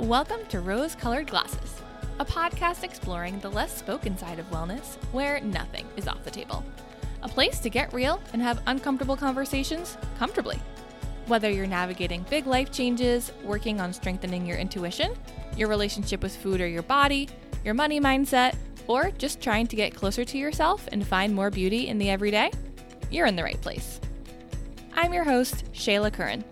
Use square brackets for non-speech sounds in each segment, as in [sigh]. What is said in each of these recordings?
Welcome to Rose Colored Glasses, a podcast exploring the less spoken side of wellness where nothing is off the table. A place to get real and have uncomfortable conversations comfortably. Whether you're navigating big life changes, working on strengthening your intuition, your relationship with food or your body, your money mindset, or just trying to get closer to yourself and find more beauty in the everyday, you're in the right place. I'm your host, Shelagh Curran,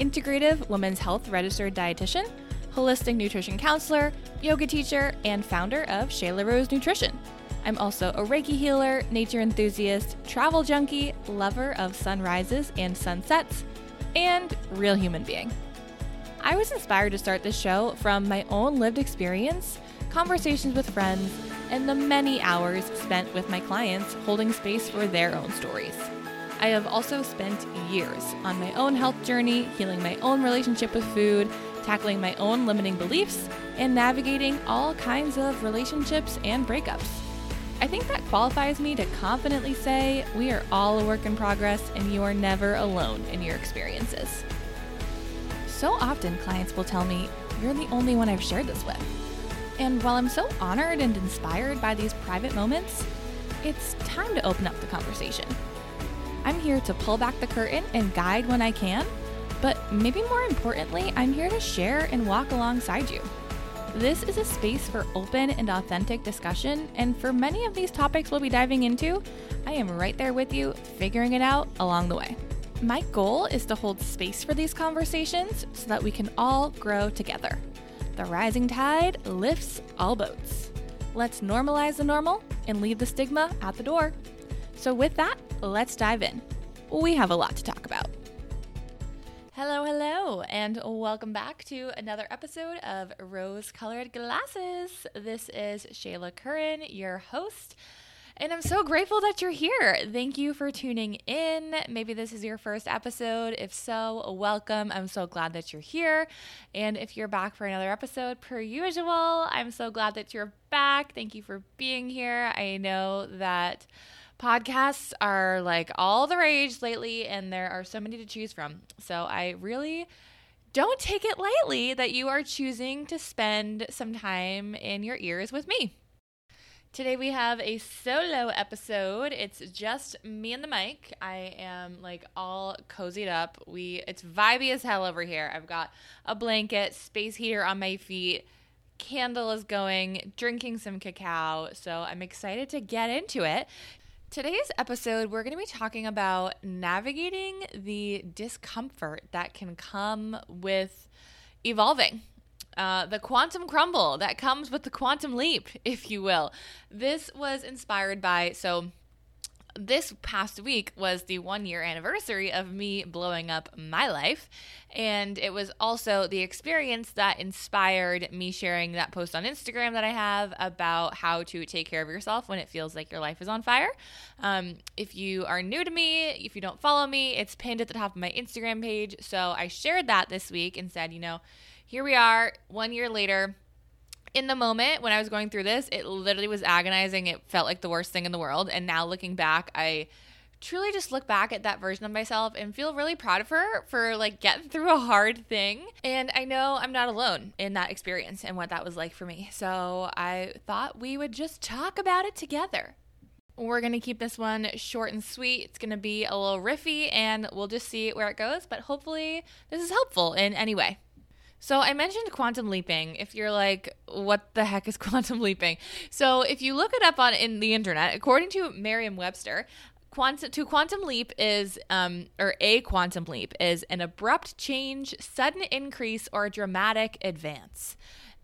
integrative women's health registered dietitian holistic nutrition counselor, yoga teacher, and founder of Shelagh Rose Nutrition. I'm also a Reiki healer, nature enthusiast, travel junkie, lover of sunrises and sunsets, and real human being. I was inspired to start this show from my own lived experience, conversations with friends, and the many hours spent with my clients holding space for their own stories. I have also spent years on my own health journey, healing my own relationship with food, tackling my own limiting beliefs, and navigating all kinds of relationships and breakups. I think that qualifies me to confidently say we are all a work in progress and you are never alone in your experiences. So often, clients will tell me, You're the only one I've shared this with. And while I'm so honored and inspired by these private moments, it's time to open up the conversation. I'm here to pull back the curtain and guide when I can but maybe more importantly, I'm here to share and walk alongside you. This is a space for open and authentic discussion, and for many of these topics we'll be diving into, I am right there with you, figuring it out along the way. My goal is to hold space for these conversations so that we can all grow together. The rising tide lifts all boats. Let's normalize the normal and leave the stigma at the door. So, with that, let's dive in. We have a lot to talk about. Hello, hello, and welcome back to another episode of Rose Colored Glasses. This is Shelagh Curran, your host, and I'm so grateful that you're here. Thank you for tuning in. Maybe this is your first episode. If so, welcome. I'm so glad that you're here. And if you're back for another episode, per usual, I'm so glad that you're back. Thank you for being here. I know that podcasts are like all the rage lately, and there are so many to choose from. So I really don't take it lightly that you are choosing to spend some time in your ears with me. Today we have a solo episode. It's just me and the mic. I am like all cozied up. We it's vibey as hell over here. I've got a blanket, space heater on my feet, candle is going, drinking some cacao. So I'm excited to get into it. Today's episode, we're going to be talking about navigating the discomfort that can come with evolving. Uh, the quantum crumble that comes with the quantum leap, if you will. This was inspired by, so this past week was the one year anniversary of me blowing up my life. And it was also the experience that inspired me sharing that post on Instagram that I have about how to take care of yourself when it feels like your life is on fire. Um, if you are new to me, if you don't follow me, it's pinned at the top of my Instagram page. So I shared that this week and said, you know, here we are, one year later in the moment when I was going through this, it literally was agonizing. It felt like the worst thing in the world. And now looking back, I truly just look back at that version of myself and feel really proud of her for like getting [laughs] through a hard thing. And I know I'm not alone in that experience and what that was like for me. So I thought we would just talk about it together. We're going to keep this one short and sweet. It's going to be a little riffy and we'll just see where it goes. But hopefully, this is helpful in any way. So I mentioned quantum leaping. If you're like, what the heck is [laughs] quantum leaping? So if you look it up on in the internet, according to Merriam-Webster, quantum to quantum leap is um or a quantum leap is an abrupt change, sudden increase, or dramatic advance.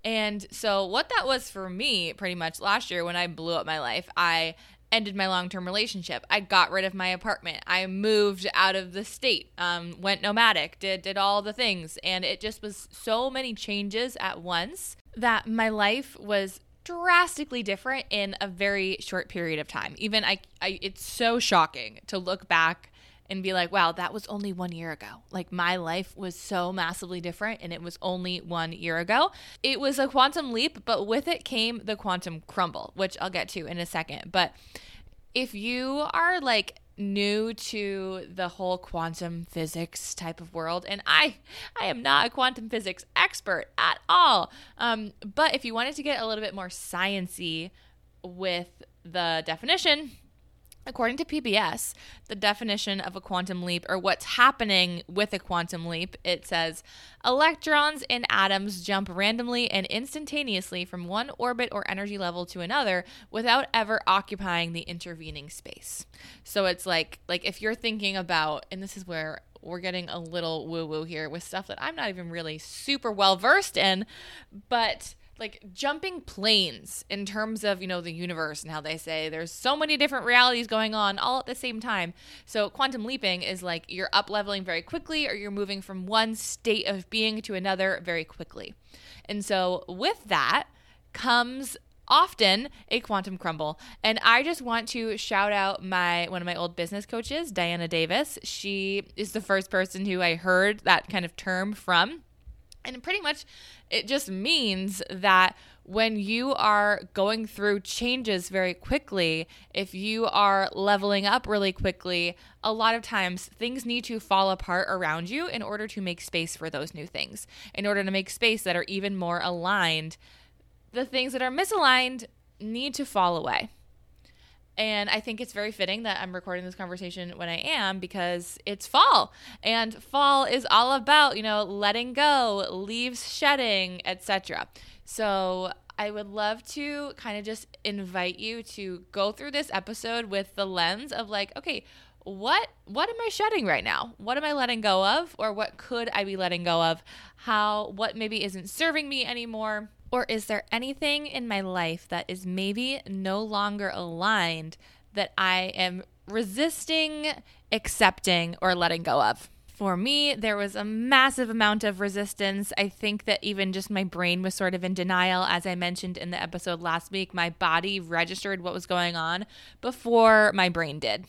And so what that was for me pretty much last year when I blew up my life, I ended my long term relationship. I got rid of my apartment. I moved out of the state, um, went nomadic, did, did all the things. And it just was so many changes at once that my life was drastically different in a very short period of time. Even I, I it's so shocking to look back and be like, wow, that was only one year ago. Like my life was so massively different and it was only one year ago. It was a quantum leap, but with it came the quantum crumble, which I'll get to in a second. But if you are like new to the whole quantum physics type of world and i i am not a quantum physics expert at all um, but if you wanted to get a little bit more sciency with the definition According to PBS, the definition of a quantum leap or what's happening with a quantum leap, it says electrons in atoms jump randomly and instantaneously from one orbit or energy level to another without ever occupying the intervening space. So it's like like if you're thinking about and this is where we're getting a little woo woo here with stuff that I'm not even really super well versed in, but like jumping planes in terms of you know the universe and how they say there's so many different realities going on all at the same time. So quantum leaping is like you're up leveling very quickly or you're moving from one state of being to another very quickly. And so with that comes often a quantum crumble. And i just want to shout out my one of my old business coaches diana davis. She is the first person who i heard that kind of term from and pretty much it just means that when you are going through changes very quickly, if you are leveling up really quickly, a lot of times things need to fall apart around you in order to make space for those new things, in order to make space that are even more aligned. The things that are misaligned need to fall away. And I think it's very fitting that I'm recording this conversation when I am because it's fall. And fall is all about, you know, letting go, leaves shedding, etc. So I would love to kind of just invite you to go through this episode with the lens of like, okay, what what am I shedding right now? What am I letting go of or what could I be letting go of? How what maybe isn't serving me anymore? Or is there anything in my life that is maybe no longer aligned that I am resisting, accepting, or letting go of? For me, there was a massive amount of resistance. I think that even just my brain was sort of in denial. As I mentioned in the episode last week, my body registered what was going on before my brain did.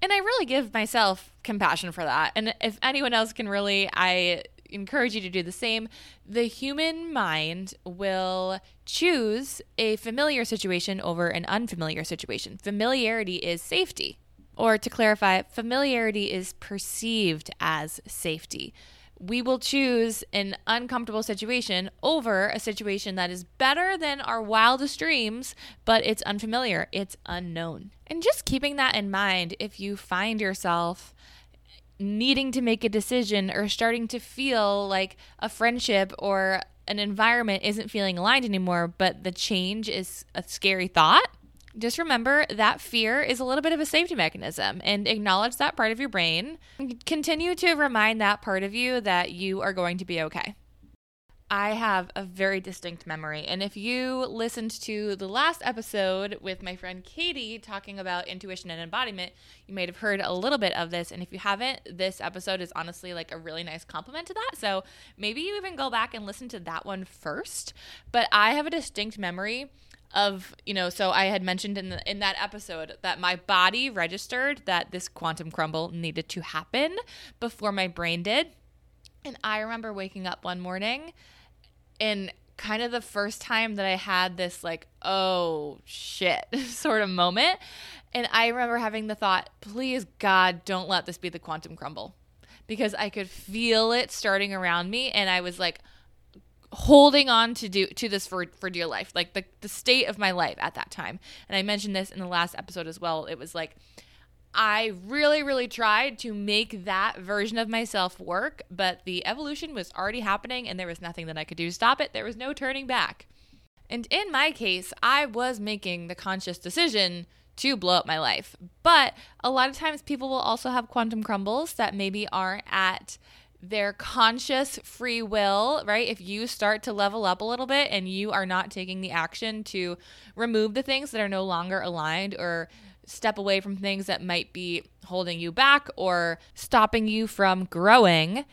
And I really give myself compassion for that. And if anyone else can really, I encourage you to do the same. The human mind will choose a familiar situation over an unfamiliar situation. Familiarity is safety. Or to clarify, familiarity is perceived as safety. We will choose an uncomfortable situation over a situation that is better than our wildest dreams, but it's unfamiliar, it's unknown. And just keeping that in mind, if you find yourself needing to make a decision or starting to feel like a friendship or an environment isn't feeling aligned anymore, but the change is a scary thought, just remember that fear is a little bit of a safety mechanism and acknowledge that part of your brain. Continue to remind that part of you that you are going to be okay. I have a very distinct memory. And if you listened to the last episode with my friend Katie talking about intuition and embodiment, you might have heard a little bit of this. And if you haven't, this episode is honestly like a really nice compliment to that. So maybe you even go back and listen to that one first. But I have a distinct memory of you know so i had mentioned in the in that episode that my body registered that this quantum crumble needed to happen before my brain did and i remember waking up one morning and kind of the first time that I had this like, oh shit [laughs] sort of moment. And I remember having the thought, please God, don't let this be the quantum crumble. Because I could feel it starting around me and I was like holding on to do to this for for dear life. Like the the state of my life at that time. And I mentioned this in the last episode as well. It was like I really, really tried to make that version of myself work, but the evolution was already happening and there was nothing that I could do to stop it. There was no turning back. And in my case, I was making the conscious decision to blow up my life. But a lot of times people will also have quantum crumbles that maybe aren't at their conscious free will, right? If you start to level up a little bit and you are not taking the action to remove the things that are no longer aligned or step away from things that might be holding you back or stopping you from growing,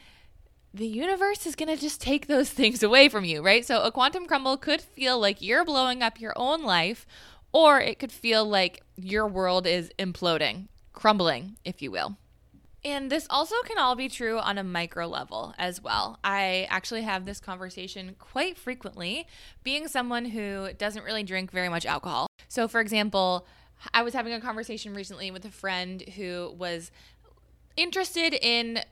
the universe is going to just take those [laughs] things away from you, right? So a quantum crumble could feel like you're blowing up your own life, or it could feel like your world is imploding, crumbling, if you will. And this also can all be true on a micro level as well. I actually have this conversation quite frequently, being someone who doesn't really drink very much alcohol. So, for example, I was having a conversation recently with a friend who was interested in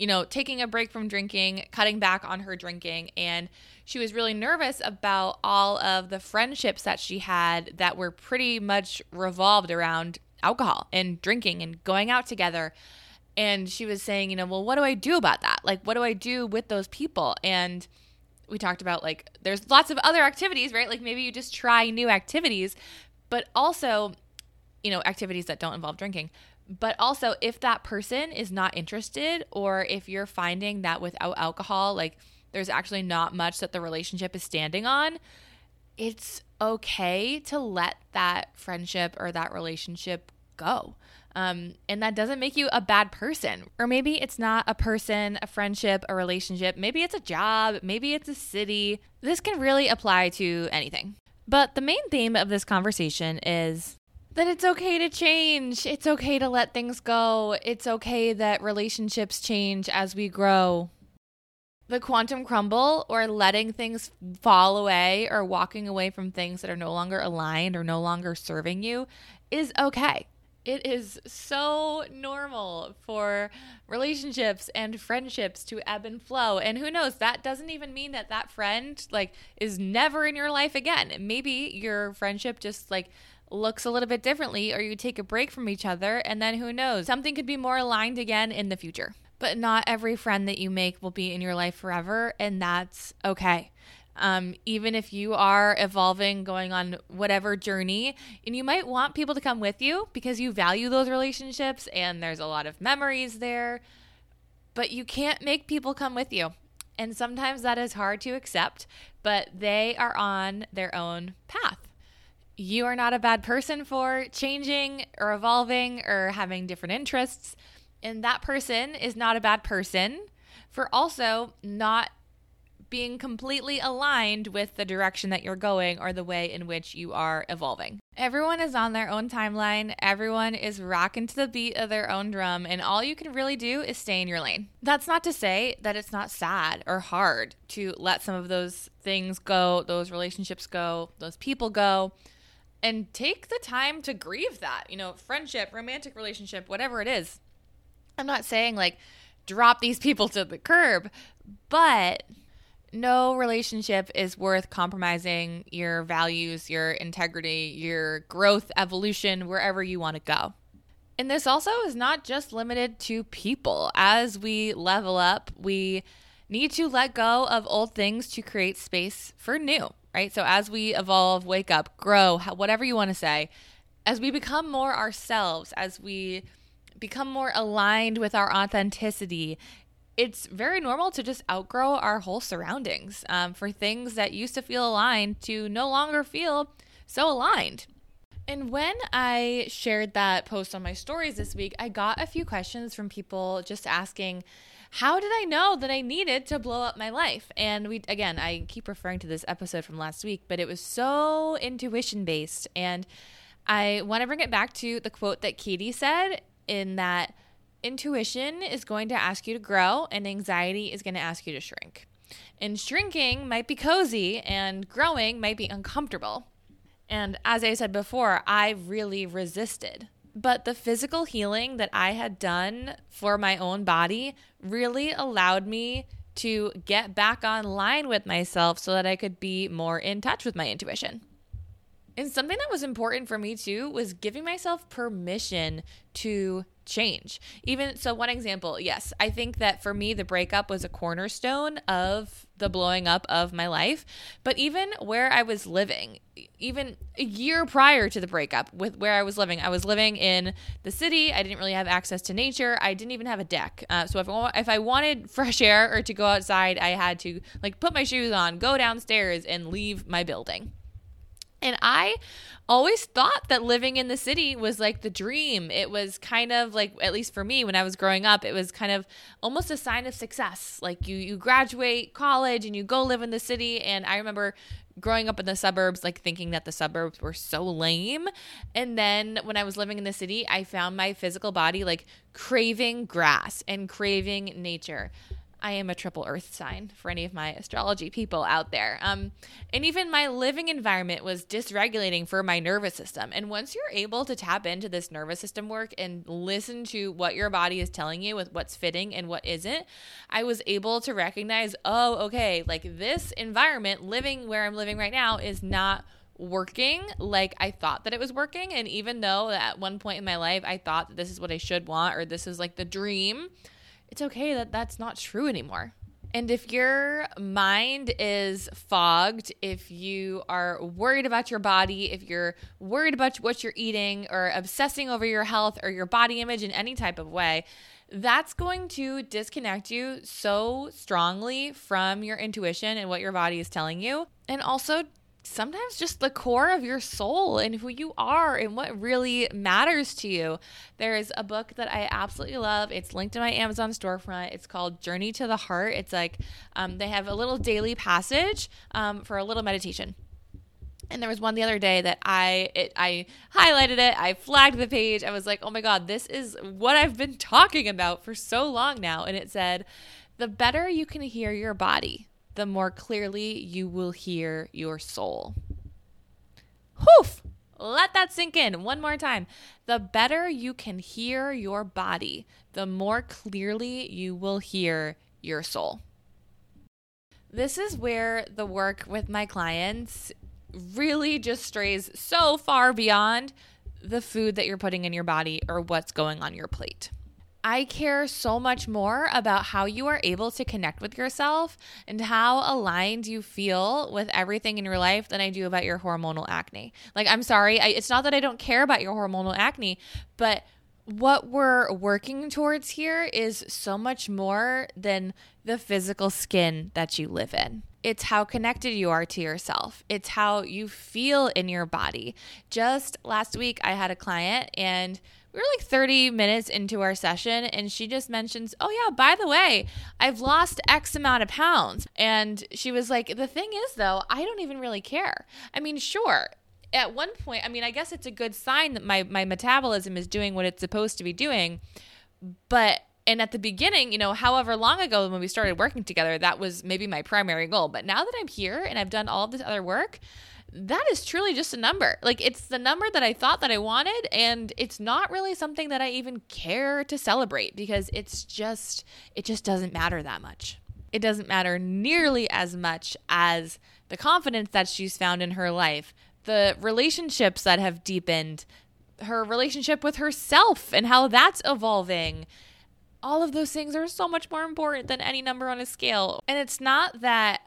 you know, taking a break from drinking, cutting back on her drinking. And she was really nervous about all of the friendships that she had that were pretty much revolved around alcohol and drinking and going out together. And she was saying, you know, well, what do I do about that? Like, what do I do with those people? And we talked about like, there's lots of other activities, right? Like, maybe you just try new activities, but also, you know, activities that don't involve drinking. But also, if that person is not interested, or if you're finding that without alcohol, like there's actually not much that the relationship is standing on, it's okay to let that friendship or that relationship go. Um, and that doesn't make you a bad person. Or maybe it's not a person, a friendship, a relationship. Maybe it's a job. Maybe it's a city. This can really apply to anything. But the main theme of this conversation is that it's okay to change. It's okay to let things go. It's okay that relationships change as we grow. The quantum crumble or letting things fall away or walking away from things that are no longer aligned or no longer serving you is okay. It is so normal for relationships and friendships to ebb and flow. And who knows, that doesn't even mean that that friend like is never in your life again. Maybe your friendship just like looks a little bit differently, or you take a break from each other, and then who knows, something could be more aligned again in the future. But not every friend that you make will be in your life forever, and that's okay. Um, even if you are evolving, going on whatever journey, and you might want people to come with you because you value those relationships and there's a lot of memories there, but you can't make people come with you. And sometimes that is hard to accept, but they are on their own path you are not a bad person for changing or evolving or having different interests. And that person is not a bad person for also not being completely aligned with the direction that you're going or the way in which you are evolving. Everyone is on their own timeline. Everyone is rocking to the beat of their own drum, and all you can really do is stay in your lane. That's not to say that it's not sad or hard to let some of those things go, those relationships go, those people go and take the time to grieve that, you know, friendship, romantic relationship, whatever it is. I'm not saying like drop these people to the curb, but no relationship is worth compromising your values, your integrity, your growth, evolution, wherever you want to go. And this also is not just limited to people. As we level up, we need to let go of old things to create space for new right? So as we evolve, wake up, grow, whatever you want to say, as we become more ourselves, as we become more aligned with our authenticity, it's very normal to just outgrow our whole surroundings um, for things that used to feel aligned to no longer feel so aligned. And when I shared that post on my stories this week, I got a few questions from people just asking, how did I know that I needed to blow up my life? And we, again, I keep referring to this episode from last week, but it was so intuition based. And I want to bring it back to the quote that Katie said in that intuition is going to ask you to grow and anxiety is going to ask you to shrink. And shrinking might be cozy and growing might be uncomfortable. And as I said before, I really resisted but the physical healing that I had done for my own body really allowed me to get back online with myself so that I could be more in touch with my intuition. And something that was important for me too was giving myself permission to change. Even so, one example, yes, I think that for me, the breakup was a cornerstone of the blowing up of my life. But even where I was living, even a year prior to the breakup, with where I was living, I was living in the city. I didn't really have access to nature. I didn't even have a deck. Uh, so if I, if I wanted [laughs] fresh air or to go outside, I had to like put my shoes on, go downstairs, and leave my building. And I always thought that living in the city was like the dream. It was kind of like at least for me when I was growing up, it was kind of almost a sign of success. Like you you graduate college and you go live in the city and I remember growing up in the suburbs like thinking that the suburbs were so lame. And then when I was living in the city, I found my physical body like craving grass and craving nature. I am a triple earth sign for any of my astrology people out there. Um, and even my living environment was dysregulating for my nervous system. And once you're able to tap into this nervous system work and listen to what your body is telling you with what's fitting and what isn't, I was able to recognize, oh, okay, like this environment, living where I'm living right now, is not working like I thought that it was working. And even though at one point in my life I thought that this is what I should want or this is like the dream, it's okay that that's not true anymore. And if your mind is fogged, if you are worried about your body, if you're worried about what you're eating or obsessing over your health or your body image in any type of way, that's going to disconnect you so strongly from your intuition and what your body is telling you. And also sometimes just the core of your soul and who you are and what really matters to you. There's a book that I absolutely love. It's linked in my Amazon storefront. It's called Journey to the Heart. It's like um, they have a little daily passage um, for a little meditation. And there was one the other day that I it, I highlighted it, I flagged the page. I was like, "Oh my god, this is what I've been talking about for so long now." And it said, "The better you can hear your body, the more clearly you will hear your soul. Hoof! Let that sink in one more time. The better you can hear your body, the more clearly you will hear your soul. This is where the work with my clients really just strays so far beyond the food that you're putting in your body or what's going on your plate. I care so much more about how you are able to connect with yourself and how aligned you feel with everything in your life than I do about your hormonal acne. Like, I'm sorry, I, it's not that I don't care about your hormonal acne, but what we're working towards here is so much more than the physical skin that you live in. It's how connected you are to yourself. It's how you feel in your body. Just last week, I had a client and we were like 30 minutes into our session and she just mentions, Oh, yeah, by the way, I've lost X amount of pounds. And she was like, The thing is, though, I don't even really care. I mean, sure. At one point, I mean, I guess it's a good sign that my, my metabolism is doing what it's supposed to be doing. But and at the beginning, you know, however long ago when we started working together, that was maybe my primary goal. But now that I'm here and I've done all this other work, that is truly just a number. Like it's the number that I thought that I wanted and it's not really something that I even care to celebrate because it's just it just doesn't matter that much. It doesn't matter nearly as much as the confidence that she's found in her life, the relationships that have deepened, her relationship with herself and how that's evolving. All of those things are so much more important than any number on a scale. And it's not that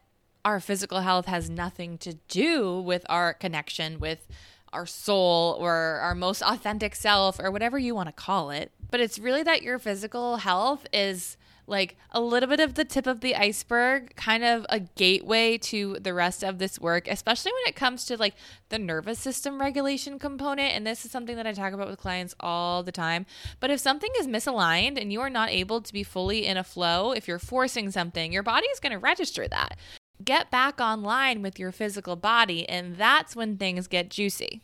our physical health has nothing to do with our connection with our soul or our most authentic self or whatever you want to call it. But it's really that your physical health is like a little bit of the tip of the iceberg, kind of a gateway to the rest of this work, especially when it comes to like the nervous system regulation component. And this is something that I talk about with clients all the time. But if something is misaligned and you are not able to be fully in a flow, if you're forcing something, your body is going to register that get back online with your physical body, and that's when things get juicy.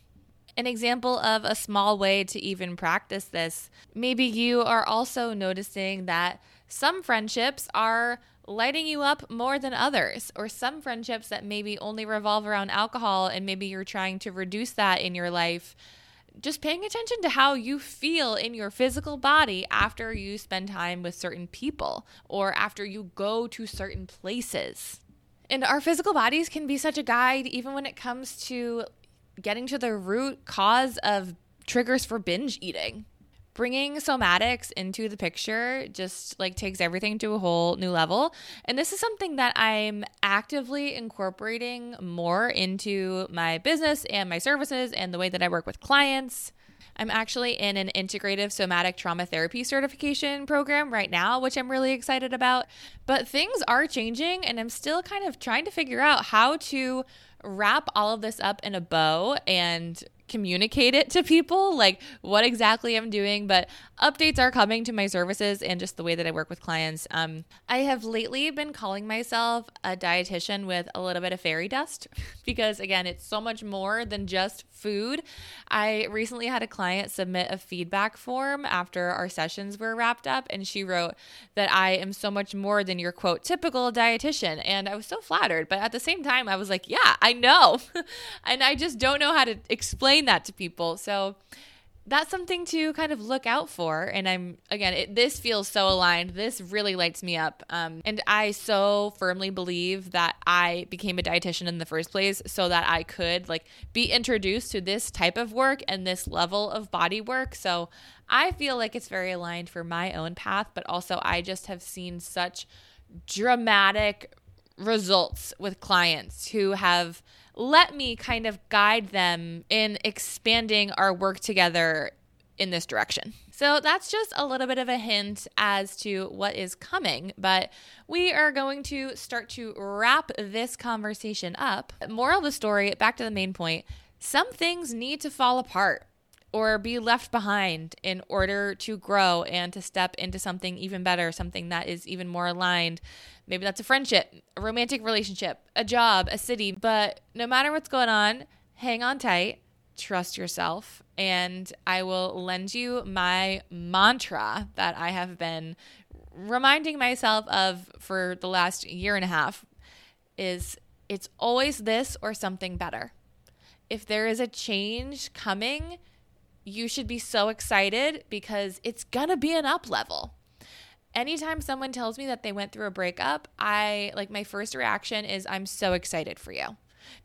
An example of a small way to even practice this maybe you are also noticing that some friendships are lighting you up more than others, or some friendships that maybe only revolve around alcohol, and maybe you're trying to reduce that in your life. Just paying attention to how you feel in your physical body after you spend time with certain people or after you go to certain places. And our physical bodies can be such a guide, even when it comes to getting to the root cause of triggers for binge eating. Bringing somatics into the picture just like takes everything to a whole new level. And this is something that I'm actively incorporating more into my business and my services and the way that I work with clients. I'm actually in an integrative somatic trauma therapy certification program right now, which I'm really excited about. But things are changing, and I'm still kind of trying to figure out how to wrap all of this up in a bow and communicate it to people, like what exactly I'm doing. But updates are coming to my services and just the way that I work with clients. Um, I have lately been calling myself a dietitian with a little bit of fairy dust [laughs] because, again, it's so much more than just food. I recently had a client submit a feedback form after our sessions were wrapped up, and she wrote that I am so much more than your quote, typical dietitian. And I was so flattered. But at the same time, I was like, yeah, I know. [laughs] and I just don't know how to explain that to people. So, that's something to kind of look out for. And I'm, again, it, this feels so aligned. This really lights me up. Um, and I so firmly believe that I became a dietitian in the first place so that I could like be introduced to this type of work and this level of body work. So I feel like it's very aligned for my own path, but also I just have seen such dramatic results with clients who have let me kind of guide them in expanding our work together in this direction. So that's just a little bit of a hint as to what is coming, but we are going to start to wrap this conversation up. Moral of the story, back to the main point some things need to fall apart or be left behind in order to grow and to step into something even better, something that is even more aligned. Maybe that's a friendship, a romantic relationship, a job, a city. But no matter what's going on, hang on tight, trust yourself, and I will lend you my mantra that I have been reminding myself of for the last year and a half is it's always this or something better. If there is a change coming, you should be so excited because it's gonna be an up level. Anytime someone tells me that they went through a breakup, I like my first reaction is I'm so excited for you.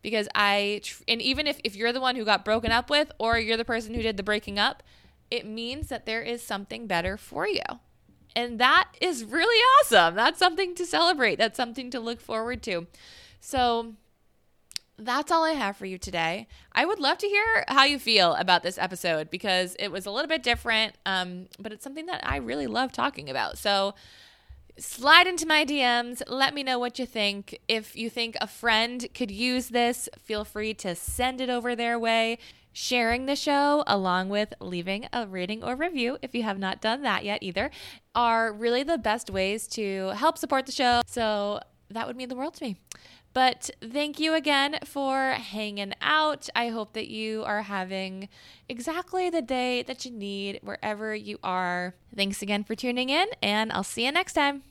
Because I, and even if, if you're the one who got broken up with or you're the person who did the breaking up, it means that there is something better for you. And that is really awesome. That's something to celebrate. That's something to look forward to. So, that's all I have for you today. I would love to hear how you feel about this episode because it was a little bit different, um, but it's something that I really love talking about. So slide into my DMs. Let me know what you think. If you think a friend could use this, feel free to send it over their way. Sharing the show, along with leaving a rating or review, if you have not done that yet either, are really the best ways to help support the show. So that would mean the world to me. But thank you again for hanging out. I hope that you are having exactly the day that you need wherever you are. Thanks again for tuning in, and I'll see you next time.